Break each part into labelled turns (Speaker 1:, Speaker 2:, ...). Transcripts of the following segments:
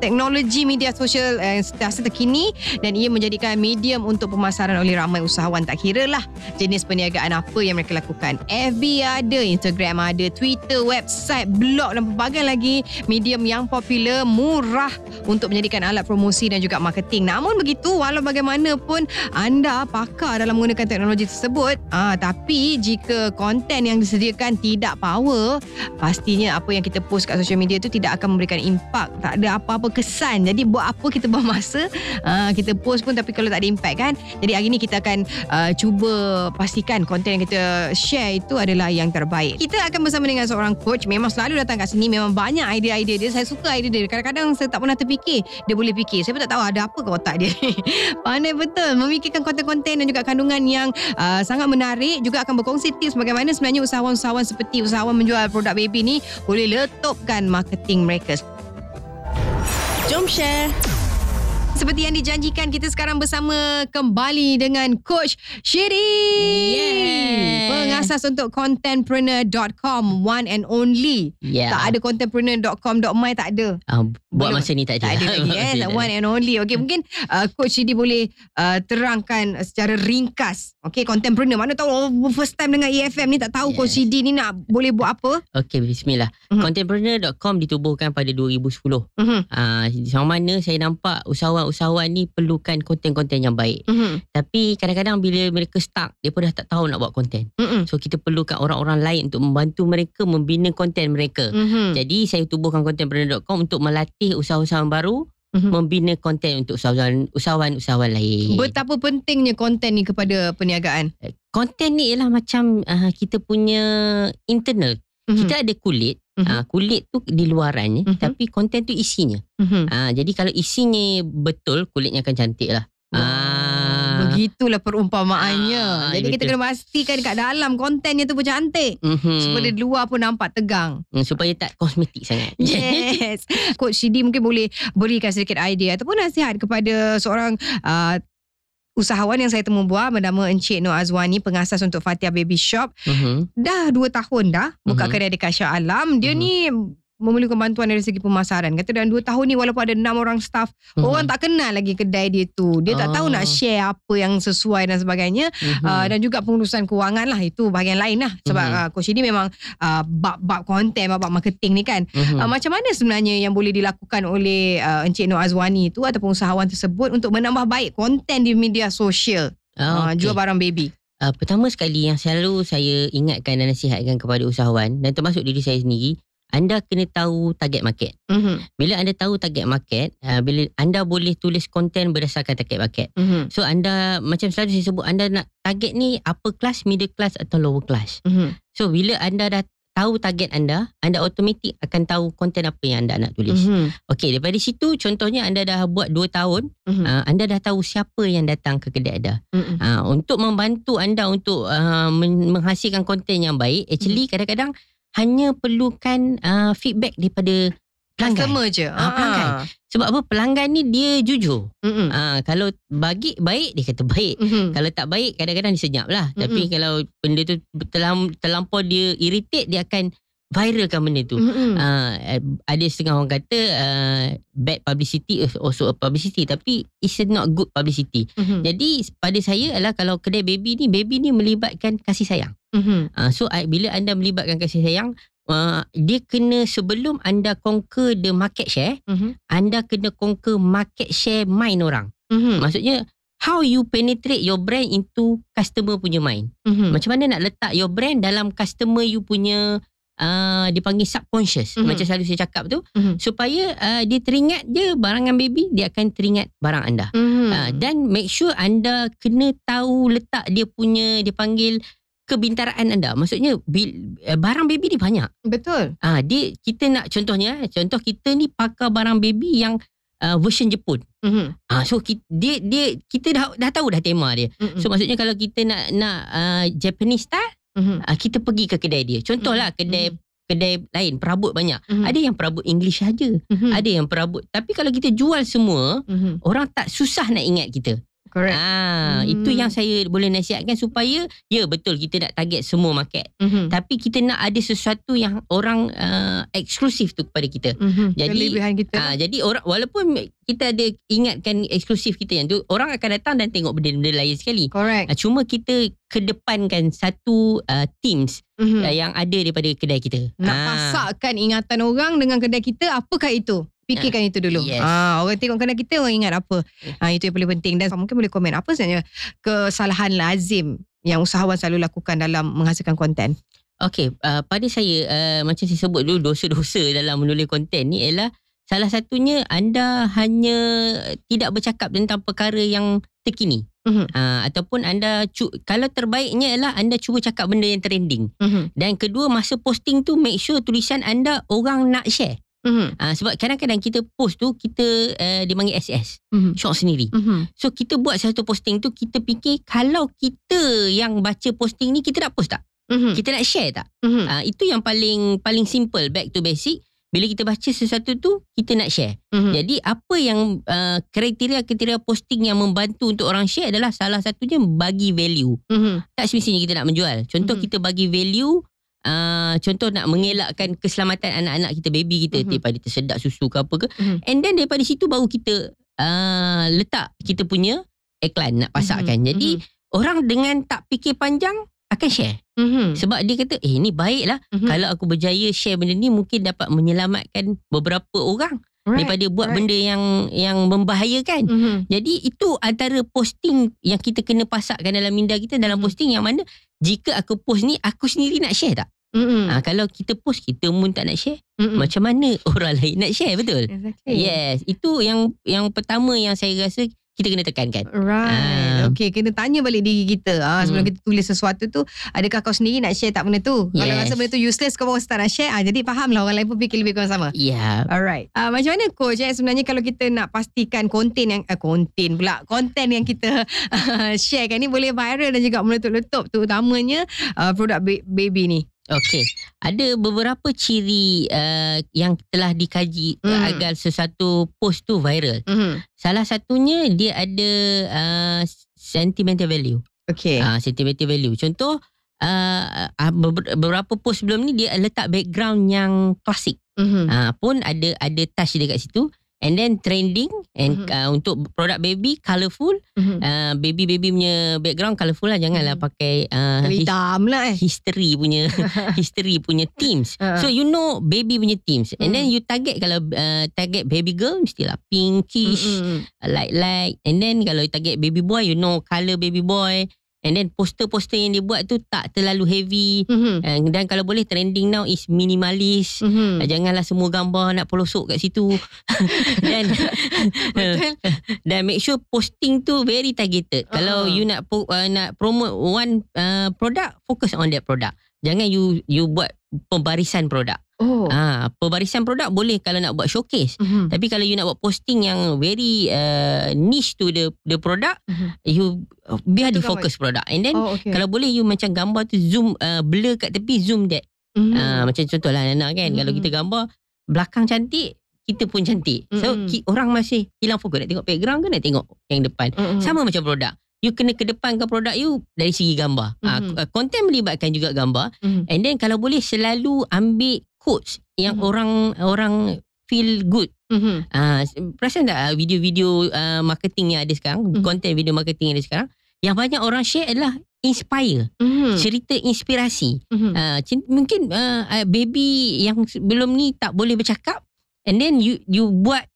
Speaker 1: Teknologi media sosial yang sentiasa terkini dan ia menjadikan medium untuk pemasaran oleh ramai usahawan tak kira lah jenis perniagaan apa yang mereka lakukan. FB ada, Instagram ada, Twitter, website, blog dan pelbagai lagi medium yang popular, murah untuk menjadikan alat promosi dan juga marketing. Namun begitu, walau bagaimanapun anda pakar dalam menggunakan teknologi tersebut, ah, tapi jika konten yang disediakan tidak power, pastinya apa yang kita post kat social media itu tidak akan memberikan impak. Tak ada apa-apa kesan jadi buat apa kita buang masa uh, kita post pun tapi kalau tak ada impact kan. Jadi hari ni kita akan uh, cuba pastikan konten yang kita share itu adalah yang terbaik. Kita akan bersama dengan seorang coach. Memang selalu datang kat sini memang banyak idea-idea dia. Saya suka idea dia. Kadang-kadang saya tak pernah terfikir dia boleh fikir. Saya pun tak tahu ada apa ke otak dia pandai betul. Memikirkan konten-konten dan juga kandungan yang uh, sangat menarik juga akan berkongsi tips bagaimana sebenarnya usahawan-usahawan seperti usahawan menjual produk baby ni boleh letupkan marketing mereka Jom share. Seperti yang dijanjikan kita sekarang bersama kembali dengan Coach Shiri.
Speaker 2: Yeah.
Speaker 1: Pengasas untuk contentpreneur.com one and only.
Speaker 2: Yeah.
Speaker 1: Tak ada contentpreneur.com.my tak ada.
Speaker 2: Uh, buat
Speaker 1: Belum.
Speaker 2: masa ni tak ada.
Speaker 1: Tak ada lagi eh. One and only. Okay mungkin uh, Coach Shiri boleh uh, terangkan secara ringkas. Okay contentpreneur. Mana tahu oh, first time dengan EFM ni tak tahu
Speaker 2: Yes.
Speaker 1: Coach Shiri ni nak boleh buat apa.
Speaker 2: Okay, bismillah.
Speaker 1: Mhm.
Speaker 2: Contentpreneur.com ditubuhkan pada 2010.
Speaker 1: Mhm.
Speaker 2: Uh, sama mana saya nampak usahawan-usahawan ni perlukan konten-konten yang baik.
Speaker 1: Mhm.
Speaker 2: Tapi kadang-kadang bila mereka stuck, dia pun dah tak tahu nak buat konten.
Speaker 1: Mhm.
Speaker 2: So kita perlukan orang-orang lain untuk membantu mereka membina konten mereka.
Speaker 1: Mhm.
Speaker 2: Jadi saya tubuhkan contentpreneur.com untuk melatih usahawan-usahawan baru
Speaker 1: Mhm.
Speaker 2: membina konten untuk usahawan- usahawan-usahawan lain.
Speaker 1: Betapa pentingnya konten ni kepada perniagaan.
Speaker 2: Konten ni ialah macam uh, kita punya internal.
Speaker 1: Mhm.
Speaker 2: Kita ada kulit. Ah, kulit tu di luarannya
Speaker 1: Mhm.
Speaker 2: tapi konten tu isinya.
Speaker 1: Mhm.
Speaker 2: Ah, jadi kalau isinya betul kulitnya akan cantik lah. Ah.
Speaker 1: Begitulah perumpamaannya.
Speaker 2: Ah,
Speaker 1: Jadi kita
Speaker 2: betul.
Speaker 1: kena pastikan kat dalam kontennya tu pun cantik.
Speaker 2: Mhm.
Speaker 1: Supaya di luar pun nampak tegang.
Speaker 2: Hmm, supaya tak kosmetik sangat.
Speaker 1: Yes. Coach Shidi mungkin boleh berikan sedikit idea ataupun nasihat kepada seorang uh, usahawan yang saya temu buah bernama Encik Nur Azwani pengasas untuk Fatia Baby Shop.
Speaker 2: Mhm.
Speaker 1: Dah 2 tahun dah buka
Speaker 2: Mhm.
Speaker 1: kedai dekat Shah Alam. Dia
Speaker 2: Mhm.
Speaker 1: ni memerlukan bantuan dari segi pemasaran. Kata dalam 2 tahun ni walaupun ada 6 orang staff,
Speaker 2: Mhm.
Speaker 1: orang tak kenal lagi kedai dia tu. Dia tak tahu
Speaker 2: Oh.
Speaker 1: nak share apa yang sesuai dan sebagainya.
Speaker 2: Mhm.
Speaker 1: Uh, dan juga pengurusan kewangan lah itu bahagian lain lah sebab
Speaker 2: Mhm.
Speaker 1: uh, coach ini memang uh, bab-bab konten bab-bab marketing ni kan
Speaker 2: Mhm.
Speaker 1: uh, macam mana sebenarnya yang boleh dilakukan oleh uh, Encik Nur Azwani tu ataupun usahawan tersebut untuk menambah baik konten di media sosial
Speaker 2: Ah,
Speaker 1: uh,
Speaker 2: okey.
Speaker 1: jual barang baby
Speaker 2: Uh, pertama sekali yang selalu saya ingatkan dan nasihatkan kepada usahawan dan termasuk diri saya sendiri, anda kena tahu target market.
Speaker 1: mm-hmm.
Speaker 2: Bila anda tahu target market, uh, bila anda boleh tulis konten berdasarkan target market.
Speaker 1: Mm-hmm.
Speaker 2: So anda macam selalu saya sebut anda nak target ni upper class, middle class atau lower class.
Speaker 1: Mm-hmm.
Speaker 2: So bila anda dah tahu target anda, anda automatik akan tahu konten apa yang anda nak tulis.
Speaker 1: Mm-hmm.
Speaker 2: Okey, daripada situ contohnya anda dah buat 2 tahun,
Speaker 1: Mm-hmm.
Speaker 2: uh, anda dah tahu siapa yang datang ke kedai anda.
Speaker 1: Mm-hmm.
Speaker 2: Uh, untuk membantu anda untuk uh, men- menghasilkan konten yang baik, actually
Speaker 1: Mhm.
Speaker 2: kadang-kadang hanya perlukan uh, feedback daripada pelanggan.
Speaker 1: customer je
Speaker 2: Ah, pelanggan. Sebab apa? Pelanggan ni dia jujur.
Speaker 1: mm-hmm.
Speaker 2: Uh, kalau bagi baik, dia kata baik.
Speaker 1: Mm-hmm.
Speaker 2: Kalau tak baik kadang-kadang dia senyap lah.
Speaker 1: Mm-mm.
Speaker 2: Tapi kalau benda tu terlam, terlampau dia irritate dia akan viralkan benda tu.
Speaker 1: Mm-hmm.
Speaker 2: Uh, ada setengah orang kata uh, bad publicity is also a publicity tapi it's not good publicity.
Speaker 1: Mm-hmm.
Speaker 2: Jadi pada saya adalah kalau kedai baby ni baby ni melibatkan kasih sayang.
Speaker 1: Mm-hmm.
Speaker 2: Uh, so I, bila anda melibatkan kasih sayang uh, dia kena sebelum anda conquer the market share
Speaker 1: Mm-hmm.
Speaker 2: anda kena conquer market share mind orang.
Speaker 1: Mm-hmm.
Speaker 2: Maksudnya how you penetrate your brand into customer punya mind.
Speaker 1: Mm-hmm.
Speaker 2: Macam mana nak letak your brand dalam customer you punya uh, dipanggil subconscious
Speaker 1: Mhm.
Speaker 2: macam selalu saya cakap tu
Speaker 1: Mhm.
Speaker 2: supaya uh, dia teringat je barangan baby dia akan teringat barang anda.
Speaker 1: Mm-hmm.
Speaker 2: Uh, dan make sure anda kena tahu letak dia punya dia panggil kebintaraan anda. Maksudnya bil, uh, barang baby ni banyak.
Speaker 1: Betul.
Speaker 2: Ah dia kita nak contohnya eh, contoh kita ni pakar barang baby yang uh, version Jepun.
Speaker 1: Mm-hmm.
Speaker 2: Ah so kita, dia dia kita dah dah tahu dah tema dia.
Speaker 1: Mm-hmm.
Speaker 2: So maksudnya kalau kita nak nak uh, Japanese style
Speaker 1: mm-hmm.
Speaker 2: uh, kita pergi ke kedai dia. Contohlah
Speaker 1: Mhm.
Speaker 2: kedai kedai lain perabot banyak.
Speaker 1: Mhm.
Speaker 2: Ada yang perabot English saja.
Speaker 1: Mhm.
Speaker 2: Ada yang perabot. Tapi kalau kita jual semua,
Speaker 1: Mhm.
Speaker 2: orang tak susah nak ingat kita.
Speaker 1: Correct.
Speaker 2: Ah,
Speaker 1: Hmm.
Speaker 2: itu yang saya boleh nasihatkan supaya ya betul kita nak target semua market.
Speaker 1: Mhm.
Speaker 2: Tapi kita nak ada sesuatu yang orang uh, eksklusif tu kepada kita.
Speaker 1: Mhm.
Speaker 2: Jadi,
Speaker 1: Kelebihan kita.
Speaker 2: Ah, jadi orang walaupun kita ada ingatkan eksklusif kita yang tu orang akan datang dan tengok benda-benda lain sekali.
Speaker 1: Correct.
Speaker 2: Ah, cuma kita kedepankan satu uh, teams
Speaker 1: Mhm.
Speaker 2: uh, yang ada daripada kedai kita.
Speaker 1: Nak
Speaker 2: Ah,
Speaker 1: pasakkan ingatan orang dengan kedai kita, apakah itu? Fikirkan itu dulu.
Speaker 2: yes.
Speaker 1: Ah, orang tengok kedai kita, orang ingat apa. Ah, itu yang paling penting. Dan mungkin boleh komen apa sebenarnya kesalahan lazim yang usahawan selalu lakukan dalam menghasilkan konten.
Speaker 2: Okey, uh, pada saya uh, macam saya sebut dulu dosa-dosa dalam menulis konten ni ialah salah satunya anda hanya tidak bercakap tentang perkara yang terkini.
Speaker 1: Mhm.
Speaker 2: Uh, ataupun anda cu- kalau terbaiknya ialah anda cuba cakap benda yang trending.
Speaker 1: Mhm.
Speaker 2: Dan kedua masa posting tu make sure tulisan anda orang nak share. Uh, sebab kadang-kadang kita post tu kita uh, dipanggil SS,
Speaker 1: Mhm.
Speaker 2: short sendiri.
Speaker 1: Mhm.
Speaker 2: So kita buat satu posting tu kita fikir kalau kita yang baca posting ni kita nak post tak?
Speaker 1: Mhm.
Speaker 2: Kita nak share tak?
Speaker 1: Mhm.
Speaker 2: Ah itu yang paling paling simple back to basic. Bila kita baca sesuatu tu kita nak share.
Speaker 1: Mhm.
Speaker 2: Jadi apa yang uh, kriteria-kriteria posting yang membantu untuk orang share adalah salah satunya bagi value.
Speaker 1: Mhm.
Speaker 2: Tak semestinya kita nak menjual. Contoh
Speaker 1: Mhm.
Speaker 2: kita bagi value uh, contoh nak mengelakkan keselamatan anak-anak kita baby kita
Speaker 1: Mhm.
Speaker 2: daripada tersedak susu ke apa ke.
Speaker 1: Mhm.
Speaker 2: And then daripada situ baru kita uh, letak kita punya iklan nak pasakkan.
Speaker 1: Mhm.
Speaker 2: Jadi orang dengan tak fikir panjang akan share.
Speaker 1: Mhm.
Speaker 2: Sebab dia kata eh ni baik lah
Speaker 1: Mhm.
Speaker 2: kalau aku berjaya share benda ni mungkin dapat menyelamatkan beberapa orang
Speaker 1: Right.
Speaker 2: daripada buat
Speaker 1: right.
Speaker 2: benda yang yang membahayakan.
Speaker 1: Mhm.
Speaker 2: Jadi itu antara posting yang kita kena pasakkan dalam minda kita dalam
Speaker 1: Mhm.
Speaker 2: posting yang mana jika aku post ni aku sendiri nak share tak?
Speaker 1: Mhm.
Speaker 2: Ha, kalau kita post kita pun tak nak share,
Speaker 1: Mhm.
Speaker 2: macam mana orang lain nak share betul?
Speaker 1: Exactly.
Speaker 2: Yes, itu yang yang pertama yang saya rasa kita kena tekankan.
Speaker 1: Right.
Speaker 2: Ah.
Speaker 1: Okay, kena tanya balik diri kita. Ah, sebelum
Speaker 2: Hmm.
Speaker 1: kita tulis sesuatu tu, adakah kau sendiri nak share tak benda tu? Kalau
Speaker 2: Yes.
Speaker 1: rasa benda tu useless, kau baru start nak share. Ah, jadi faham lah orang lain pun fikir lebih kurang sama.
Speaker 2: Ya.
Speaker 1: Alright. Uh, macam mana coach eh, sebenarnya kalau kita nak pastikan konten yang uh, konten pula konten yang kita uh, share kan ni boleh viral dan juga meletup-letup terutamanya uh, produk ba- baby ni.
Speaker 2: Okey, ada beberapa ciri uh, yang telah dikaji
Speaker 1: hmm.
Speaker 2: agar sesuatu post tu viral.
Speaker 1: Mm-hmm.
Speaker 2: Salah satunya dia ada uh, sentimental value.
Speaker 1: Okay.
Speaker 2: Uh, sentimental value. Contoh uh, uh, beber- beberapa post sebelum ni dia letak background yang klasik.
Speaker 1: Mm-hmm.
Speaker 2: Uh, pun ada ada touch dekat situ. And then trending and
Speaker 1: Mhm.
Speaker 2: uh, untuk produk baby colourful.
Speaker 1: Mm-hmm.
Speaker 2: Uh, baby-baby punya background colourful lah. Janganlah
Speaker 1: Mhm.
Speaker 2: pakai uh, his-
Speaker 1: Hitam lah eh.
Speaker 2: history punya history punya themes.
Speaker 1: Uh-uh.
Speaker 2: So you know baby punya themes. And then
Speaker 1: Mm.
Speaker 2: you target kalau uh, target baby girl mestilah pinkish,
Speaker 1: Mm-mm.
Speaker 2: light light. And then kalau you target baby boy you know color baby boy. And then poster-poster yang dia buat tu tak terlalu heavy.
Speaker 1: Mhm.
Speaker 2: And dan kalau boleh trending now is minimalist.
Speaker 1: Mhm.
Speaker 2: Uh, Janganlah semua gambar nak pelosok kat situ. dan
Speaker 1: Betul.
Speaker 2: dan make sure posting tu very targeted.
Speaker 1: Uh-uh.
Speaker 2: Kalau you nak uh, nak promote one uh, product, focus on that product. Jangan you you buat pembarisan produk.
Speaker 1: Oh.
Speaker 2: Ah, pembarisan produk boleh kalau nak buat showcase.
Speaker 1: Mhm.
Speaker 2: Tapi kalau you nak buat posting yang very uh, niche to the the product,
Speaker 1: Mhm.
Speaker 2: you uh, biar
Speaker 1: Itu
Speaker 2: di fokus produk. And then
Speaker 1: Oh, okay.
Speaker 2: kalau boleh you macam gambar tu zoom uh, blur kat tepi zoom that.
Speaker 1: Mhm.
Speaker 2: Ah, macam contohlah Nana kan, kalau
Speaker 1: Mhm.
Speaker 2: kita gambar belakang cantik, kita pun cantik. So
Speaker 1: Mhm.
Speaker 2: ki, orang masih hilang fokus nak tengok background ke nak tengok yang depan.
Speaker 1: Mhm.
Speaker 2: Sama macam produk. You kena kedepankan produk you dari segi gambar. Ah,
Speaker 1: Mhm.
Speaker 2: Konten melibatkan juga gambar.
Speaker 1: Mhm.
Speaker 2: And then kalau boleh selalu ambil quotes yang
Speaker 1: Mhm.
Speaker 2: orang orang feel good.
Speaker 1: Mhm.
Speaker 2: Ah, perasan tak ah, video-video ah, marketing yang ada sekarang,
Speaker 1: Mhm.
Speaker 2: konten video marketing yang ada sekarang, yang banyak orang share adalah inspire,
Speaker 1: Mhm.
Speaker 2: cerita inspirasi.
Speaker 1: Mhm.
Speaker 2: Ah, cin- mungkin ah, baby yang sebelum ni tak boleh bercakap and then you you buat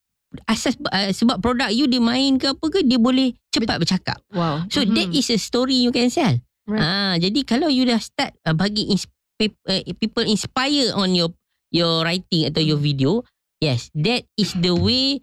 Speaker 2: asas uh, sebab produk you dia main ke apa ke dia boleh cepat bercakap.
Speaker 1: Wow.
Speaker 2: So
Speaker 1: Mhm.
Speaker 2: that is a story you can sell.
Speaker 1: Right.
Speaker 2: Ah jadi kalau you dah start uh, bagi ins- pe- uh, people inspire on your your writing atau your
Speaker 1: Hmm.
Speaker 2: video, yes, that is the way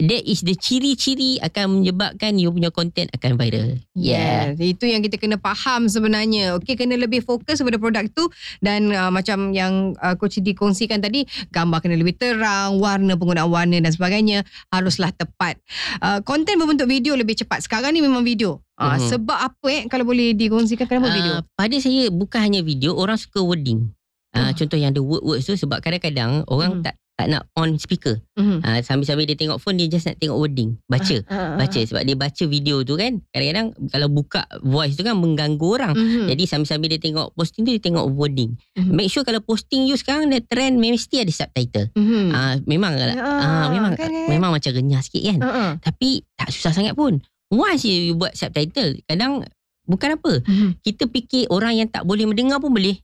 Speaker 2: that is the ciri-ciri akan menyebabkan you punya content akan viral. Yeah.
Speaker 1: Yes, itu yang kita kena faham sebenarnya. Okey, kena lebih fokus kepada produk tu dan uh, macam yang uh, coach dikongsikan tadi, gambar kena lebih terang, warna penggunaan warna dan sebagainya haruslah tepat. Uh, konten berbentuk video lebih cepat. Sekarang ni memang video. Uh,
Speaker 2: Mhm.
Speaker 1: sebab apa eh kalau boleh dikongsikan kenapa video?
Speaker 2: Uh, pada saya bukan hanya video, orang suka wording. Uh,
Speaker 1: Oh.
Speaker 2: Contoh yang ada word-word tu sebab kadang-kadang orang
Speaker 1: Hmm.
Speaker 2: tak tak nak on speaker.
Speaker 1: Mhm.
Speaker 2: Uh, sambil-sambil dia tengok phone dia just nak tengok wording, baca.
Speaker 1: Ah, ah,
Speaker 2: Baca sebab dia baca video tu kan. Kadang-kadang kalau buka voice tu kan mengganggu orang.
Speaker 1: Mhm.
Speaker 2: Jadi sambil-sambil dia tengok posting tu dia tengok wording.
Speaker 1: Mhm.
Speaker 2: Make sure kalau posting you sekarang dia trend mesti ada subtitle.
Speaker 1: Mhm.
Speaker 2: Ah memang
Speaker 1: Ya,
Speaker 2: ah memang
Speaker 1: kan, kan?
Speaker 2: memang macam renyah sikit kan.
Speaker 1: Ah.
Speaker 2: Tapi tak susah sangat pun. Once you, buat subtitle, kadang bukan apa.
Speaker 1: Mhm.
Speaker 2: Kita fikir orang yang tak boleh mendengar pun boleh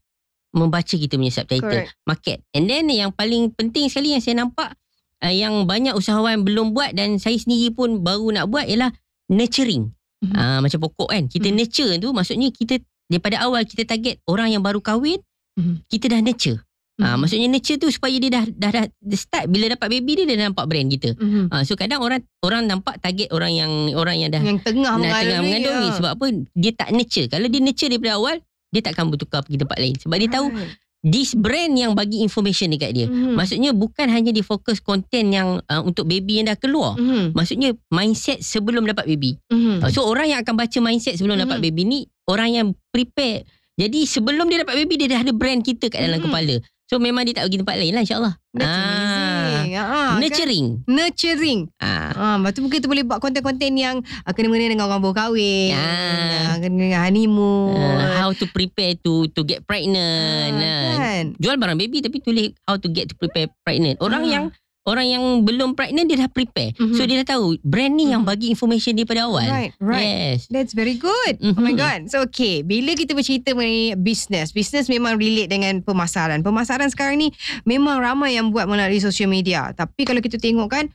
Speaker 2: membaca kita punya subtitle.
Speaker 1: Correct.
Speaker 2: Market. And then yang paling penting sekali yang saya nampak uh, yang banyak usahawan belum buat dan saya sendiri pun baru nak buat ialah nurturing.
Speaker 1: Mhm.
Speaker 2: Ah macam pokok kan. Kita
Speaker 1: Mhm.
Speaker 2: nurture tu maksudnya kita daripada awal kita target orang yang baru kahwin,
Speaker 1: Mhm.
Speaker 2: kita dah nurture. Ah
Speaker 1: Mhm.
Speaker 2: maksudnya nurture tu supaya dia dah dah, dah, start bila dapat baby dia dah nampak brand kita.
Speaker 1: Mhm.
Speaker 2: Ah so kadang orang orang nampak target orang yang orang yang dah
Speaker 1: Yang tengah
Speaker 2: nak
Speaker 1: mengandung
Speaker 2: tengah
Speaker 1: ni,
Speaker 2: mengandung ni sebab apa dia tak nurture. Kalau dia nurture daripada awal dia takkan bertukar pergi tempat lain sebab dia tahu
Speaker 1: Right.
Speaker 2: this brand yang bagi information dekat dia.
Speaker 1: Mhm.
Speaker 2: Maksudnya bukan hanya dia fokus konten yang uh, untuk baby yang dah keluar.
Speaker 1: Mhm.
Speaker 2: Maksudnya mindset sebelum dapat baby.
Speaker 1: Mhm.
Speaker 2: Uh, so orang yang akan baca mindset sebelum
Speaker 1: Mhm.
Speaker 2: dapat baby ni orang yang prepare. Jadi sebelum dia dapat baby dia dah ada brand kita kat dalam
Speaker 1: Mhm.
Speaker 2: kepala. So memang dia tak pergi tempat lain lah insyaAllah.
Speaker 1: That's. Ah, kan?
Speaker 2: Nurturing.
Speaker 1: Nurturing.
Speaker 2: Ah.
Speaker 1: Ah, lepas tu mungkin kita boleh buat konten-konten yang ah, kena-mengena dengan orang baru kahwin.
Speaker 2: Ah.
Speaker 1: Ah, kena dengan honeymoon.
Speaker 2: Uh, how to prepare to to get pregnant. Ah,
Speaker 1: kan?
Speaker 2: jual barang baby tapi tulis how to get to prepare pregnant. Orang
Speaker 1: Ah.
Speaker 2: yang orang yang belum pregnant dia dah prepare.
Speaker 1: Mhm.
Speaker 2: So dia dah tahu brand ni yang
Speaker 1: Mhm.
Speaker 2: bagi information daripada awal.
Speaker 1: Right, right.
Speaker 2: Yes.
Speaker 1: That's very good. Oh my
Speaker 2: Mhm.
Speaker 1: god. So okay, bila kita bercerita mengenai business, business memang relate dengan pemasaran. Pemasaran sekarang ni memang ramai yang buat melalui social media. Tapi kalau kita tengok kan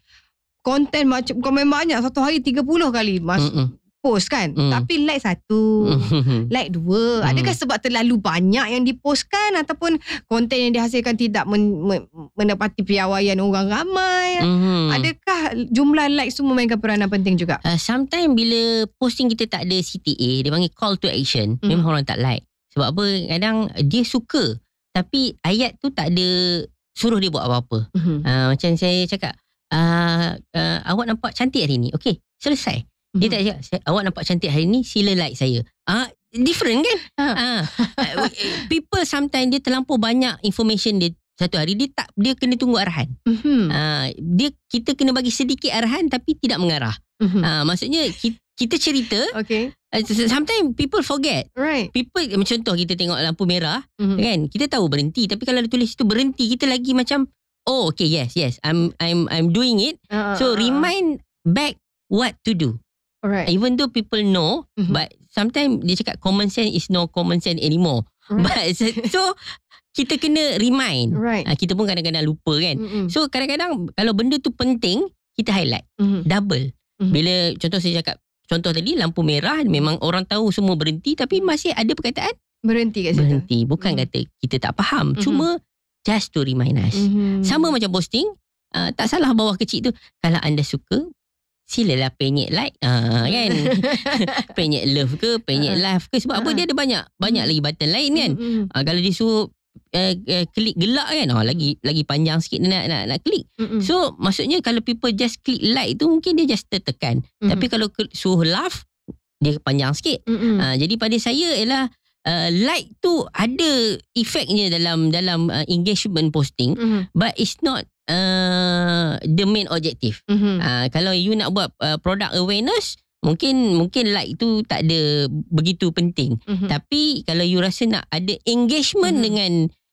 Speaker 1: konten macam komen banyak satu hari 30 kali mas
Speaker 2: Mm-mm.
Speaker 1: Post kan.
Speaker 2: Mm.
Speaker 1: Tapi like satu.
Speaker 2: Mhm.
Speaker 1: Like dua
Speaker 2: Hmm.
Speaker 1: Adakah sebab terlalu banyak yang dipostkan Ataupun konten yang dihasilkan Tidak men, men, mendapati piawaian orang ramai
Speaker 2: Mhm.
Speaker 1: Adakah jumlah like tu memainkan peranan penting juga
Speaker 2: Uh, sometimes bila posting kita tak ada CTA, dia panggil call to action,
Speaker 1: Mhm.
Speaker 2: memang orang tak like. Sebab apa? Kadang dia suka tapi ayat tu tak ada suruh dia buat apa-apa. Uh, macam saya cakap, uh, uh, awak nampak cantik hari ni. Okey, selesai. Dia tak cakap, "Saya- awak nampak cantik hari ni, sila like saya. Ah, different kan? Ah, uh, people sometimes dia terlampau banyak information dia satu hari dia tak dia kena tunggu arahan.
Speaker 1: Mhm.
Speaker 2: Ah, dia kita kena bagi sedikit arahan tapi tidak mengarah.
Speaker 1: Mhm.
Speaker 2: Ah, maksudnya kita, kita cerita
Speaker 1: Okay
Speaker 2: uh, sometimes people forget.
Speaker 1: Right
Speaker 2: People macam contoh kita tengok lampu merah
Speaker 1: Mhm.
Speaker 2: kan kita tahu berhenti tapi kalau dia tulis itu berhenti kita lagi macam oh okay yes yes I'm I'm I'm doing it.
Speaker 1: Ah,
Speaker 2: So
Speaker 1: ah,
Speaker 2: remind back what to do.
Speaker 1: Right
Speaker 2: Even though people know
Speaker 1: Mhm.
Speaker 2: but sometimes dia cakap common sense is no common sense anymore.
Speaker 1: Right.
Speaker 2: But so, kita kena remind.
Speaker 1: Right
Speaker 2: Ah, kita pun kadang-kadang lupa kan.
Speaker 1: Mhm.
Speaker 2: So kadang-kadang kalau benda tu penting kita highlight
Speaker 1: Mhm.
Speaker 2: double.
Speaker 1: Mhm.
Speaker 2: Bila contoh saya cakap contoh tadi lampu merah memang orang tahu semua berhenti tapi masih ada perkataan
Speaker 1: Berhenti kat situ
Speaker 2: berhenti. Bukan
Speaker 1: Mhm.
Speaker 2: kata kita tak faham.
Speaker 1: Mhm.
Speaker 2: Cuma just to remind us.
Speaker 1: Mhm.
Speaker 2: Sama macam posting uh, tak salah bawah kecil tu kalau anda suka silalah penyet like uh, kan penyet love ke penyet live ke sebab apa
Speaker 1: Ah.
Speaker 2: dia ada banyak banyak lagi button lain kan
Speaker 1: Mhm.
Speaker 2: uh, kalau dia suruh uh, uh, klik gelak kan oh, lagi lagi panjang sikit nak nak nak klik
Speaker 1: Mhm.
Speaker 2: So maksudnya kalau people just click like tu mungkin dia just tertekan.
Speaker 1: Mhm.
Speaker 2: Tapi kalau suruh love dia panjang sikit.
Speaker 1: Mhm.
Speaker 2: Uh, jadi pada saya ialah uh, like tu ada efeknya dalam dalam uh, engagement posting
Speaker 1: Mhm.
Speaker 2: but it's not uh, the main objective.
Speaker 1: Mhm.
Speaker 2: Uh, kalau you nak buat uh, product awareness mungkin mungkin like tu tak ada begitu penting.
Speaker 1: Mhm.
Speaker 2: Tapi kalau you rasa nak ada engagement
Speaker 1: Mhm.
Speaker 2: dengan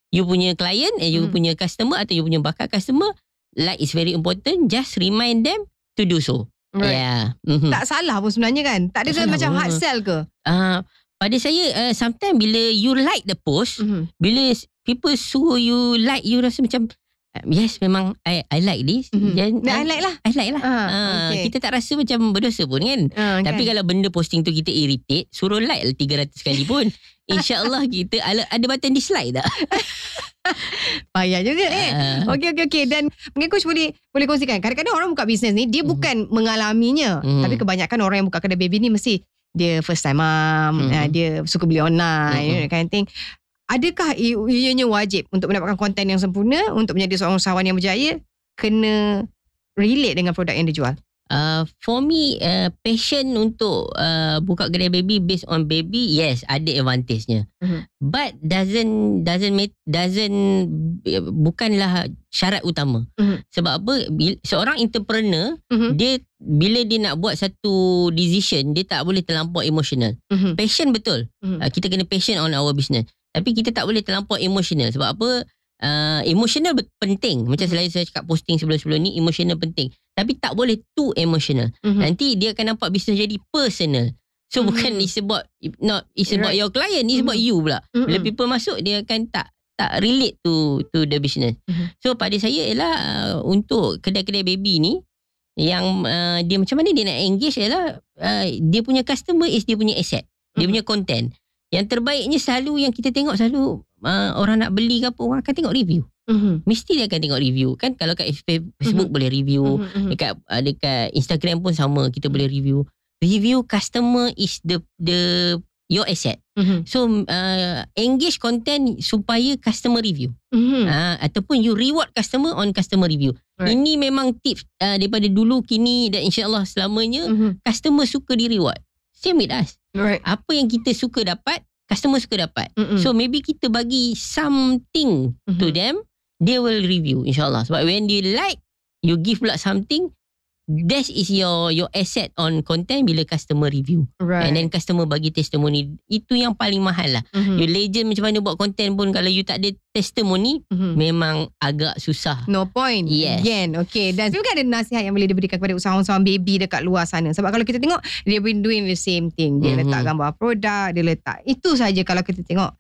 Speaker 2: you punya client, eh, you
Speaker 1: Mhm.
Speaker 2: punya customer atau you punya bakal customer, like is very important. Just remind them to do so.
Speaker 1: Right.
Speaker 2: Yeah. Mhm.
Speaker 1: Tak salah pun sebenarnya kan Tak ada
Speaker 2: Tak salah
Speaker 1: macam hard sell ke
Speaker 2: Uh, pada saya, uh, sometimes bila you like the post,
Speaker 1: Mhm.
Speaker 2: bila people suruh you like, you rasa macam, yes memang I I like this.
Speaker 1: Mhm.
Speaker 2: Then,
Speaker 1: I
Speaker 2: I,
Speaker 1: like lah
Speaker 2: I like lah.
Speaker 1: Ah,
Speaker 2: Ah,
Speaker 1: okay.
Speaker 2: Kita tak rasa macam berdosa pun kan.
Speaker 1: Ah,
Speaker 2: Tapi
Speaker 1: kan?
Speaker 2: kalau benda posting tu kita irritate, suruh like lah 300 kali pun. InsyaAllah kita ada, ada button dislike tak?
Speaker 1: Payah juga eh
Speaker 2: Ah.
Speaker 1: Okey okey okey dan mungkin coach boleh boleh kongsikan kadang-kadang orang buka bisnes ni dia
Speaker 2: Mhm.
Speaker 1: bukan mengalaminya
Speaker 2: Mhm.
Speaker 1: tapi kebanyakan orang yang buka kedai baby ni mesti dia first time mom
Speaker 2: Mhm.
Speaker 1: uh, dia suka beli online you know, that kind of thing adakah ianya wajib untuk mendapatkan konten yang sempurna untuk menjadi seorang usahawan yang berjaya kena relate dengan produk yang dijual
Speaker 2: Uh, for me, uh, passion untuk uh, buka kedai baby based on baby, yes, ada advantage-nya.
Speaker 1: Mhm.
Speaker 2: But doesn't doesn't doesn't bukanlah syarat utama.
Speaker 1: Mhm.
Speaker 2: Sebab apa? Seorang entrepreneur,
Speaker 1: Mhm.
Speaker 2: dia bila dia nak buat satu decision, dia tak boleh terlampau emotional.
Speaker 1: Mhm.
Speaker 2: Passion betul.
Speaker 1: Mhm.
Speaker 2: Uh, kita kena passion on our business. Tapi kita tak boleh terlampau emotional. Sebab apa? Uh, emotional bet- penting. Macam
Speaker 1: Mhm.
Speaker 2: selalu saya cakap posting sebelum-sebelum ni, emotional penting. Tapi tak boleh too emotional.
Speaker 1: Mhm.
Speaker 2: Nanti dia akan nampak bisnes jadi personal. So
Speaker 1: Mhm.
Speaker 2: bukan it's about not it's about
Speaker 1: Right.
Speaker 2: your client, it's about
Speaker 1: Mhm.
Speaker 2: you pula. Bila
Speaker 1: Mhm.
Speaker 2: people masuk dia akan tak tak relate to to the business.
Speaker 1: Mhm.
Speaker 2: So pada saya ialah uh, untuk kedai-kedai baby ni yang uh, dia macam mana dia nak engage ialah uh, dia punya customer is dia punya asset. Dia
Speaker 1: Mhm.
Speaker 2: punya content. Yang terbaiknya selalu yang kita tengok selalu uh, orang nak beli ke apa orang akan tengok review.
Speaker 1: Mhm.
Speaker 2: Mesti dia akan tengok review kan kalau kat Facebook
Speaker 1: Mhm.
Speaker 2: boleh review,
Speaker 1: Mhm. Mhm.
Speaker 2: dekat uh, dekat Instagram pun sama kita boleh review. Review customer is the the your asset.
Speaker 1: Mhm.
Speaker 2: So uh, engage content supaya customer review.
Speaker 1: Mhm.
Speaker 2: Uh, ataupun you reward customer on customer review.
Speaker 1: Right.
Speaker 2: Ini memang tips uh, daripada dulu kini dan insyaallah selamanya
Speaker 1: Mhm.
Speaker 2: customer suka di reward. Same with us.
Speaker 1: Right.
Speaker 2: Apa yang kita suka dapat, customer suka dapat.
Speaker 1: Mhm.
Speaker 2: So maybe kita bagi something to
Speaker 1: Mhm.
Speaker 2: them, they will review insyaallah. Sebab when you like, you give pula something, that is your your asset on content bila customer review.
Speaker 1: right.
Speaker 2: And then customer bagi testimoni. Itu yang paling mahal lah.
Speaker 1: Mhm.
Speaker 2: You legend macam mana buat content pun kalau you tak ada testimoni,
Speaker 1: Mhm.
Speaker 2: memang agak susah.
Speaker 1: No point.
Speaker 2: Yes.
Speaker 1: Again. Okay. Dan juga ada nasihat yang boleh diberikan kepada usahawan-usahawan baby dekat luar sana. Sebab kalau kita tengok, dia been doing the same thing. Dia
Speaker 2: Mhm.
Speaker 1: letak gambar produk, dia letak. Itu saja kalau kita tengok.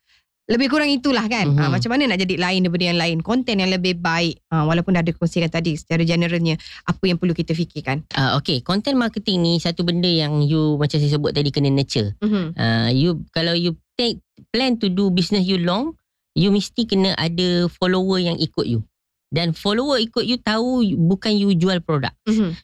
Speaker 1: Lebih kurang itulah kan.
Speaker 2: Mhm.
Speaker 1: Ha, macam mana nak jadi lain daripada yang lain. Konten yang lebih baik. Ha, walaupun dah ada kongsikan tadi secara generalnya. Apa yang perlu kita fikirkan.
Speaker 2: Uh, okay, content marketing ni satu benda yang you macam saya sebut tadi kena nurture.
Speaker 1: Mhm.
Speaker 2: Uh, you kalau you take plan to do business you long, you mesti kena ada follower yang ikut you. Dan follower ikut you tahu you- bukan you jual produk.
Speaker 1: Mhm.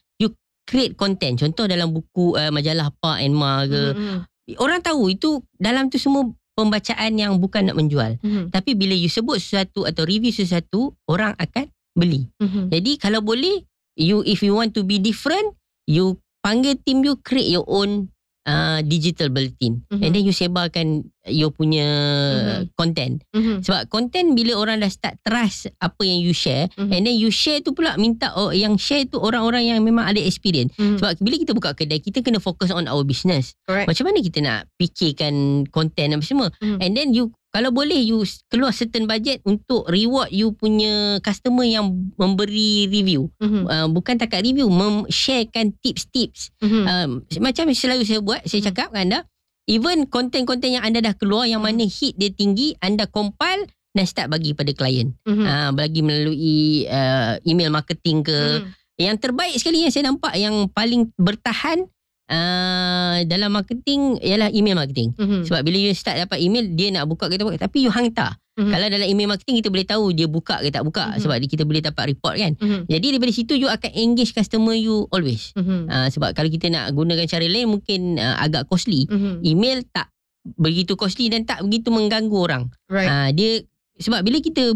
Speaker 2: Create content. Contoh dalam buku uh, majalah Pa and Ma ke.
Speaker 1: Mhm.
Speaker 2: Orang tahu itu dalam tu semua pembacaan yang bukan nak menjual.
Speaker 1: Mhm.
Speaker 2: Tapi bila you sebut sesuatu atau review sesuatu, orang akan beli.
Speaker 1: Mhm.
Speaker 2: Jadi kalau boleh, you if you want to be different, you panggil team you create your own uh, digital bulletin.
Speaker 1: Mhm.
Speaker 2: And then you sebarkan your punya
Speaker 1: Mhm.
Speaker 2: content.
Speaker 1: Mhm.
Speaker 2: Sebab content bila orang dah start trust apa yang you share,
Speaker 1: Mhm.
Speaker 2: and then you share tu pula minta oh, yang share tu orang-orang yang memang ada experience.
Speaker 1: Mhm.
Speaker 2: Sebab bila kita buka kedai, kita kena fokus on our business.
Speaker 1: Correct.
Speaker 2: Macam mana kita nak fikirkan content apa semua.
Speaker 1: Mhm.
Speaker 2: And then you kalau boleh you keluar certain budget untuk reward you punya customer yang memberi review.
Speaker 1: Mhm.
Speaker 2: Uh, bukan takat review, mem-sharekan tips-tips.
Speaker 1: Mhm.
Speaker 2: Um, macam selalu saya buat, saya
Speaker 1: Hmm.
Speaker 2: cakap kepada anda, even konten-konten yang anda dah keluar yang
Speaker 1: Hmm.
Speaker 2: mana hit dia tinggi, anda compile dan start bagi pada klien.
Speaker 1: Mhm.
Speaker 2: Uh, bagi melalui uh, email marketing ke.
Speaker 1: Mhm.
Speaker 2: Yang terbaik sekali yang saya nampak yang paling bertahan uh, dalam marketing ialah email marketing.
Speaker 1: Mhm.
Speaker 2: Sebab bila you start dapat email Dia nak buka ke tak buka Tapi you hantar
Speaker 1: Mhm.
Speaker 2: Kalau dalam email marketing Kita boleh tahu Dia buka ke tak buka
Speaker 1: Mhm.
Speaker 2: Sebab kita boleh dapat report kan
Speaker 1: Mhm.
Speaker 2: Jadi daripada situ You akan engage customer you Always
Speaker 1: Mhm.
Speaker 2: uh, Sebab kalau kita nak gunakan cara lain Mungkin uh, agak costly
Speaker 1: Mhm.
Speaker 2: Email tak begitu costly Dan tak begitu mengganggu orang
Speaker 1: Right.
Speaker 2: uh, Dia Sebab bila kita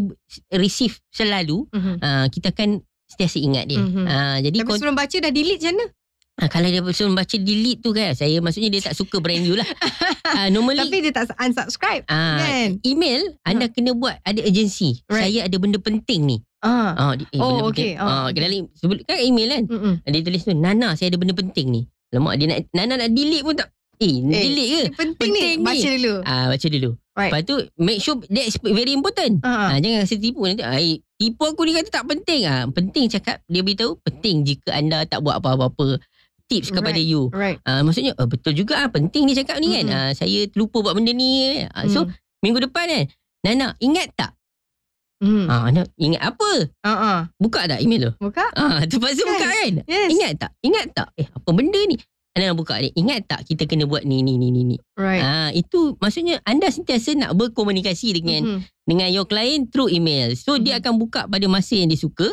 Speaker 2: Receive selalu
Speaker 1: Mhm.
Speaker 2: uh, Kita akan Sentiasa ingat dia
Speaker 1: Mhm.
Speaker 2: uh, Jadi
Speaker 1: Tapi sebelum baca dah delete macam mana?
Speaker 2: Uh, Kalau dia suruh baca delete tu kan Saya maksudnya Dia tak suka brand you lah uh, Normally
Speaker 1: Tapi dia tak unsubscribe
Speaker 2: Ah,
Speaker 1: kan?
Speaker 2: email anda kena buat ada urgency.
Speaker 1: Right.
Speaker 2: Saya ada benda penting ni.
Speaker 1: Ah.
Speaker 2: Ah, di- eh,
Speaker 1: Oh, okey. Ah, okey.
Speaker 2: dalam sebelum kan email kan.
Speaker 1: Mm-mm.
Speaker 2: Dia tulis tu, "Nana, saya ada benda penting ni." Lemak dia nak Nana nak delete pun tak. Eh, delete ke?
Speaker 1: Penting,
Speaker 2: Penting
Speaker 1: ni.
Speaker 2: ni.
Speaker 1: Baca dulu.
Speaker 2: Ah, baca dulu.
Speaker 1: Right.
Speaker 2: Lepas tu make sure that's very important.
Speaker 1: Ah.
Speaker 2: Ah, jangan rasa tipu nanti. Eh, tipu aku ni kata tak penting ah. Penting cakap dia beritahu penting jika anda tak buat apa-apa tips kepada
Speaker 1: Right.
Speaker 2: you.
Speaker 1: Right.
Speaker 2: Ah, maksudnya oh, betul juga ah penting dia cakap ni kan.
Speaker 1: Mm-mm.
Speaker 2: Ah, saya lupa buat benda ni. Ah, so
Speaker 1: Mm.
Speaker 2: minggu depan kan. Nana, ingat tak
Speaker 1: Mm.
Speaker 2: Ah, Nana, ingat apa?
Speaker 1: Ah.
Speaker 2: Buka tak email tu?
Speaker 1: Buka?
Speaker 2: Ah, terpaksa
Speaker 1: Kan?
Speaker 2: buka kan?
Speaker 1: Yes.
Speaker 2: Ingat tak? Ingat tak? Eh, apa benda ni? Anda nak buka ni. Ingat tak kita kena buat ni ni ni ni ni.
Speaker 1: Right.
Speaker 2: Ah, itu maksudnya anda sentiasa nak berkomunikasi dengan
Speaker 1: Mhm.
Speaker 2: dengan your client through email. So dia
Speaker 1: Mhm.
Speaker 2: akan buka pada masa yang dia suka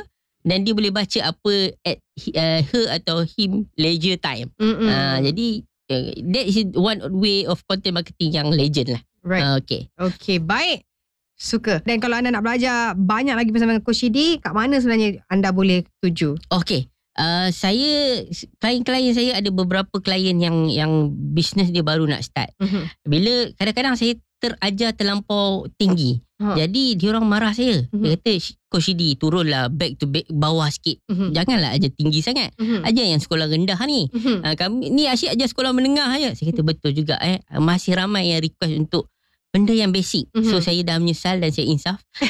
Speaker 2: dan dia boleh baca apa at uh, her atau him leisure time. Ah, jadi uh, that is one way of content marketing yang legend lah.
Speaker 1: Right.
Speaker 2: Ah, okay.
Speaker 1: Okay, baik. Suka. Dan kalau anda nak belajar banyak lagi bersama dengan Coach Shidi, kat mana sebenarnya anda boleh tuju?
Speaker 2: Okay. uh, saya klien-klien saya ada beberapa klien yang yang bisnes dia baru nak start.
Speaker 1: Mhm.
Speaker 2: Bila kadang-kadang saya terajar terlampau tinggi.
Speaker 1: Ha.
Speaker 2: Jadi dia orang marah saya.
Speaker 1: Mhm.
Speaker 2: Dia kata Coach Shidi turunlah back to back bawah sikit.
Speaker 1: Mhm.
Speaker 2: Janganlah ajar tinggi sangat.
Speaker 1: Mhm.
Speaker 2: Ajar yang sekolah rendah ni.
Speaker 1: Mhm.
Speaker 2: Uh, kami ni asyik ajar sekolah menengah aja. Saya kata betul juga eh. Masih ramai yang request untuk benda yang basic.
Speaker 1: Mhm.
Speaker 2: So saya dah menyesal dan saya insaf.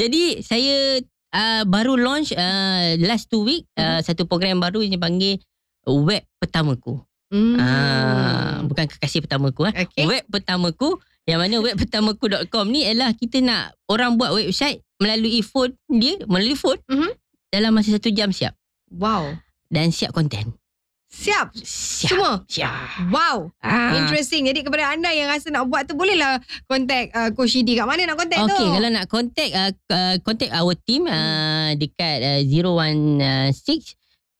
Speaker 2: Jadi saya uh, baru launch uh, last two week uh, satu program baru yang dipanggil web pertamaku.
Speaker 1: Hmm.
Speaker 2: Ah, bukan kekasih pertamaku eh.
Speaker 1: Okay.
Speaker 2: Web pertamaku yang mana web pertamaku.com ni ialah kita nak orang buat website melalui phone dia, melalui phone
Speaker 1: Mhm.
Speaker 2: dalam masa satu jam siap
Speaker 1: Wow.
Speaker 2: dan siap konten.
Speaker 1: Siap.
Speaker 2: Siap.
Speaker 1: Semua.
Speaker 2: Siap.
Speaker 1: Wow.
Speaker 2: Ah.
Speaker 1: Interesting. Jadi kepada anda yang rasa nak buat tu bolehlah contact uh, Coach Shidi. Kat mana nak contact tu?
Speaker 2: Okay, kalau nak contact uh, uh, contact our team uh, dekat uh, 016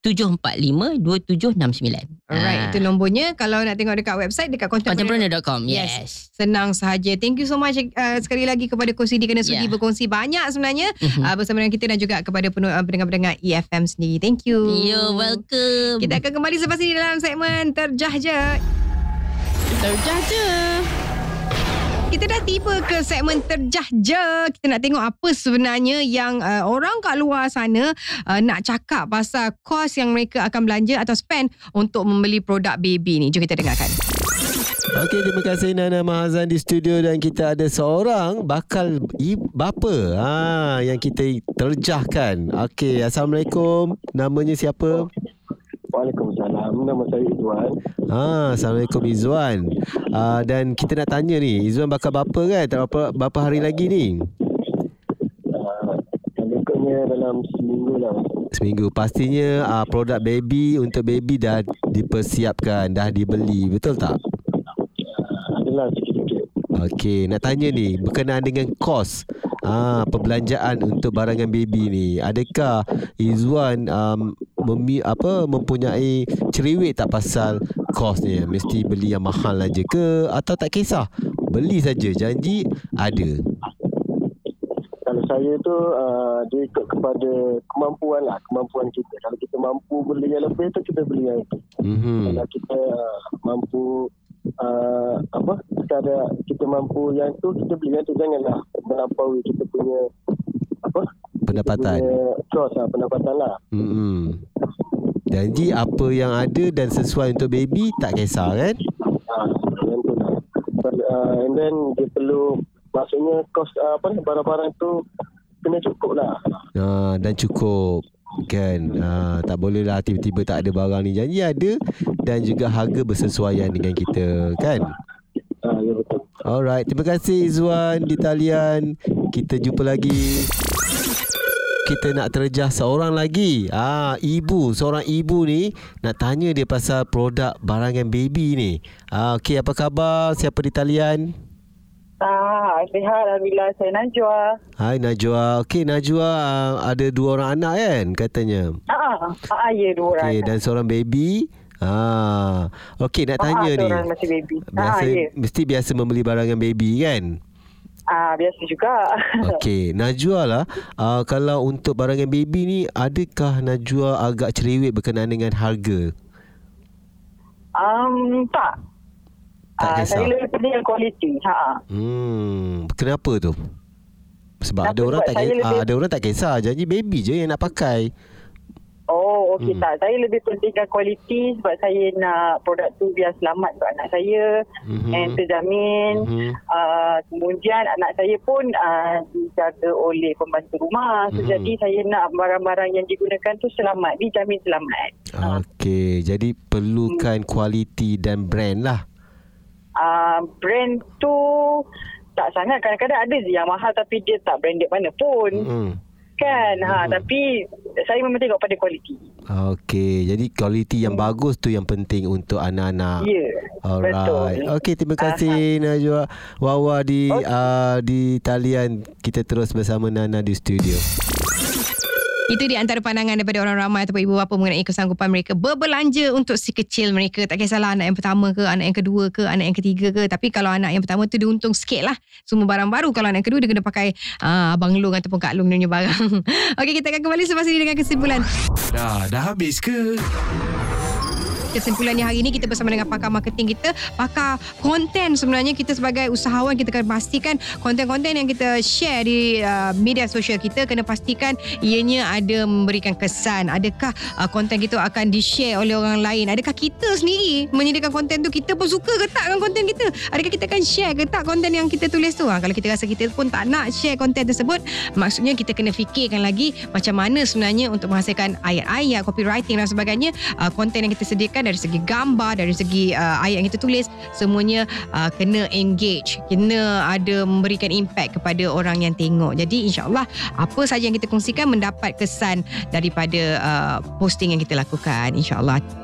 Speaker 2: 745 2769.
Speaker 1: Alright, itu nombornya. Kalau nak tengok dekat website, dekat contemporary.
Speaker 2: Contemporary.com.
Speaker 1: Yes.
Speaker 2: Yes.
Speaker 1: Senang sahaja. Thank you so much uh, sekali lagi kepada Coach Shidi kerana sudi
Speaker 2: Yeah.
Speaker 1: berkongsi banyak sebenarnya
Speaker 2: Mhm.
Speaker 1: uh, bersama dengan kita dan juga kepada uh, pendengar-pendengar EFM sendiri. Thank you.
Speaker 2: You're welcome.
Speaker 1: Kita akan kembali selepas ini dalam segmen Terjah Je.
Speaker 2: terjah je.
Speaker 1: Kita dah tiba ke segmen terjah je. Kita nak tengok apa sebenarnya yang uh, orang kat luar sana uh, nak cakap pasal kos yang mereka akan belanja atau spend untuk membeli produk baby ni. Jom kita dengarkan.
Speaker 3: Okey, terima kasih Nana Mahazan di studio dan kita ada seorang bakal bapa ha, yang kita terjahkan. Okey, Assalamualaikum. Namanya siapa?
Speaker 4: Waalaikumsalam. Nama saya Izwan.
Speaker 3: Ha, Assalamualaikum Izwan. Uh, dan kita nak tanya ni, Izwan bakal bapa kan? Tak berapa, berapa hari lagi ni?
Speaker 4: Uh, Lebihnya dalam seminggu lah.
Speaker 3: Seminggu. Pastinya uh, produk baby untuk baby dah dipersiapkan, dah dibeli. Betul tak?
Speaker 4: Uh, adalah sikit-sikit.
Speaker 3: Okey, nak tanya ni berkenaan dengan kos ah perbelanjaan untuk barangan baby ni. Adakah Izwan um, memi, apa mempunyai cerewet tak pasal kos ni? Mesti beli yang mahal aja ke atau tak kisah? Beli saja janji ada.
Speaker 4: Kalau saya tu uh, dia ikut kepada kemampuan lah. Kemampuan kita. Kalau kita mampu beli yang lebih tu kita beli yang itu.
Speaker 3: Mhm.
Speaker 4: Kalau kita uh, mampu uh, apa kita ada kita mampu yang tu kita beli yang tu janganlah melampaui kita punya apa
Speaker 3: Pendapatan.
Speaker 4: cost lah pendapatan lah
Speaker 3: Mhm. Janji apa yang ada dan sesuai untuk baby tak kisah kan?
Speaker 4: Ah, yang tu lah. Uh, and then dia perlu maksudnya kos uh, apa ni barang-barang tu kena cukup lah.
Speaker 3: Ha, dan cukup kan ha, tak boleh lah tiba-tiba tak ada barang ni janji ada dan juga harga bersesuaian dengan kita kan
Speaker 4: ya betul.
Speaker 3: alright terima kasih Izwan di talian kita jumpa lagi kita nak terjah seorang lagi ah ibu seorang ibu ni nak tanya dia pasal produk barangan baby ni ah okey apa khabar siapa di talian
Speaker 5: Ah, sihat Alhamdulillah saya Najwa.
Speaker 3: Hai Najwa Okey Najwa ah, ada dua orang anak kan katanya
Speaker 5: Ah, ah ya dua orang.
Speaker 3: Okey dan seorang baby. Ah, okey nak tanya
Speaker 5: ah,
Speaker 3: ni.
Speaker 5: Orang masih baby.
Speaker 3: Biasa
Speaker 5: ah, ya.
Speaker 3: mesti biasa membeli barangan baby kan?
Speaker 5: Ah, biasa juga.
Speaker 3: Okey, Najwa lah. Uh, kalau untuk barangan baby ni adakah Najwa agak cerewet berkenaan dengan harga?
Speaker 5: um, tak.
Speaker 3: Tak
Speaker 5: ah,
Speaker 3: kisah.
Speaker 5: saya lebih pilih yang kualiti. Ha.
Speaker 3: Hmm, kenapa tu? Sebab
Speaker 5: Kenapa?
Speaker 3: ada orang
Speaker 5: Sebab
Speaker 3: tak kisah,
Speaker 5: lebih-
Speaker 3: ada orang tak kisah, janji baby je yang nak pakai.
Speaker 5: Oh, okey
Speaker 3: Hmm.
Speaker 5: tak. Saya lebih pentingkan kualiti sebab saya nak produk tu biar selamat untuk anak saya
Speaker 3: Mhm.
Speaker 5: and terjamin.
Speaker 3: Mhm.
Speaker 5: Uh, kemudian anak saya pun uh, dijaga oleh pembantu rumah. So,
Speaker 3: Mhm.
Speaker 5: Jadi saya nak barang-barang yang digunakan tu selamat, dijamin selamat.
Speaker 3: Okey, jadi perlukan kualiti dan brand lah.
Speaker 5: uh, brand tu tak sangat kadang-kadang ada je yang mahal tapi dia tak branded mana pun
Speaker 3: Hmm.
Speaker 5: Kan ha tapi saya memang tengok pada kualiti
Speaker 3: Okey, jadi kualiti yang bagus tu yang penting untuk anak-anak.
Speaker 5: ya
Speaker 3: Alright.
Speaker 5: betul
Speaker 3: Okey, terima kasih Najwa. Wawa di
Speaker 5: Okey.
Speaker 3: uh, di talian kita terus bersama Nana di studio.
Speaker 1: Itu di antara pandangan daripada orang ramai ataupun ibu bapa mengenai kesanggupan mereka berbelanja untuk si kecil mereka. Tak kisahlah anak yang pertama ke, anak yang kedua ke, anak yang ketiga ke. Tapi kalau anak yang pertama tu dia untung sikit lah. Semua barang baru. Kalau anak yang kedua dia kena pakai uh, Abang Long ataupun Kak Long punya barang. Okey, kita akan kembali selepas ini dengan kesimpulan.
Speaker 6: Dah, dah habis ke?
Speaker 1: Kesimpulannya hari ini kita bersama dengan pakar marketing kita, pakar konten sebenarnya kita sebagai usahawan kita akan pastikan konten-konten yang kita share di uh, media sosial kita kena pastikan ianya ada memberikan kesan. Adakah uh, konten kita akan di-share oleh orang lain? Adakah kita sendiri menyediakan konten tu kita pun suka ke tak dengan konten kita? Adakah kita akan share ke tak konten yang kita tulis tu? Ha, kalau kita rasa kita pun tak nak share konten tersebut, maksudnya kita kena fikirkan lagi macam mana sebenarnya untuk menghasilkan ayat-ayat, copywriting dan sebagainya, uh, konten yang kita sediakan dari segi gambar dari segi uh, ayat yang kita tulis semuanya uh, kena engage kena ada memberikan impact kepada orang yang tengok. Jadi insyaallah apa saja yang kita kongsikan mendapat kesan daripada uh, posting yang kita lakukan insyaallah